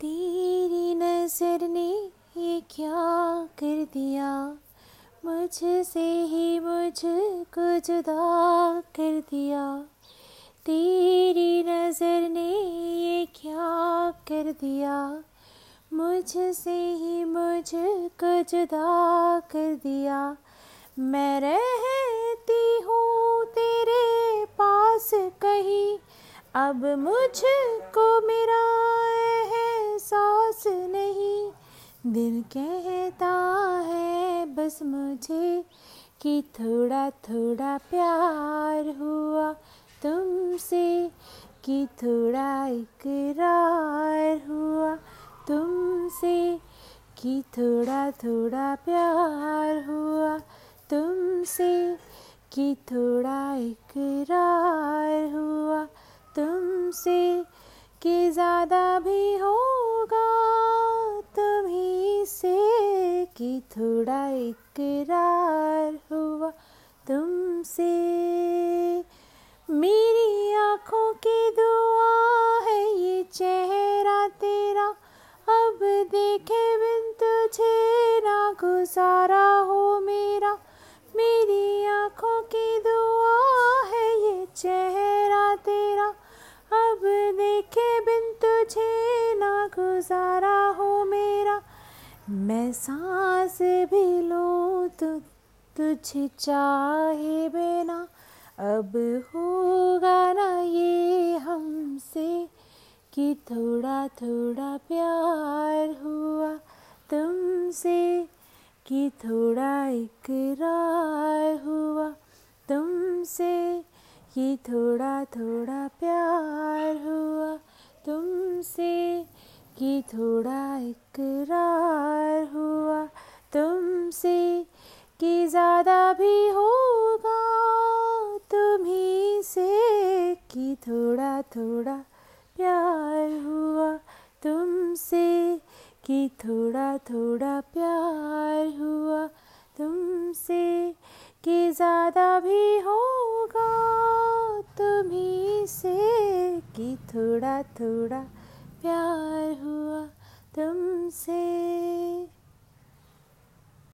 तेरी नज़र ने ये क्या कर दिया? मुझसे ही मुझको जुदा कर दिया। तेरी नज़र ने ये क्या कर दिया? मुझसे ही मुझको जुदा कर दिया। मैं रहती हूँ तेरे पास कहीं, अब मुझको मेरा दिल कहता है, बस मुझे कि थोड़ा थोड़ा प्यार हुआ तुमसे, कि थोड़ा इकरार हुआ तुमसे, कि थोड़ा थोड़ा प्यार हुआ तुमसे, कि थोड़ा इकरार हुआ तुमसे, कि ज़्यादा भी होगा कि थोड़ा इकरार हुआ तुमसे। मेरी आँखों की दुआ है ये चेहरा तेरा। अब देखे बिन तुझे ना गुजारा। मैं सांस भी लूँ तो तुझ चाहे बिना। अब होगा ना ये हमसे कि थोड़ा थोड़ा प्यार हुआ तुमसे, कि थोड़ा इकरार हुआ तुमसे, कि थोड़ा थोड़ा प्यार हुआ तुमसे, कि थोड़ा इकरार हुआ तुमसे कि ज़्यादा भी होगा तुम्ही से कि थोड़ा थोड़ा प्यार हुआ तुमसे कि थोड़ा थोड़ा प्यार हुआ तुमसे कि ज़्यादा भी होगा तुम्ही से कि थोड़ा थोड़ा प्यार हुआ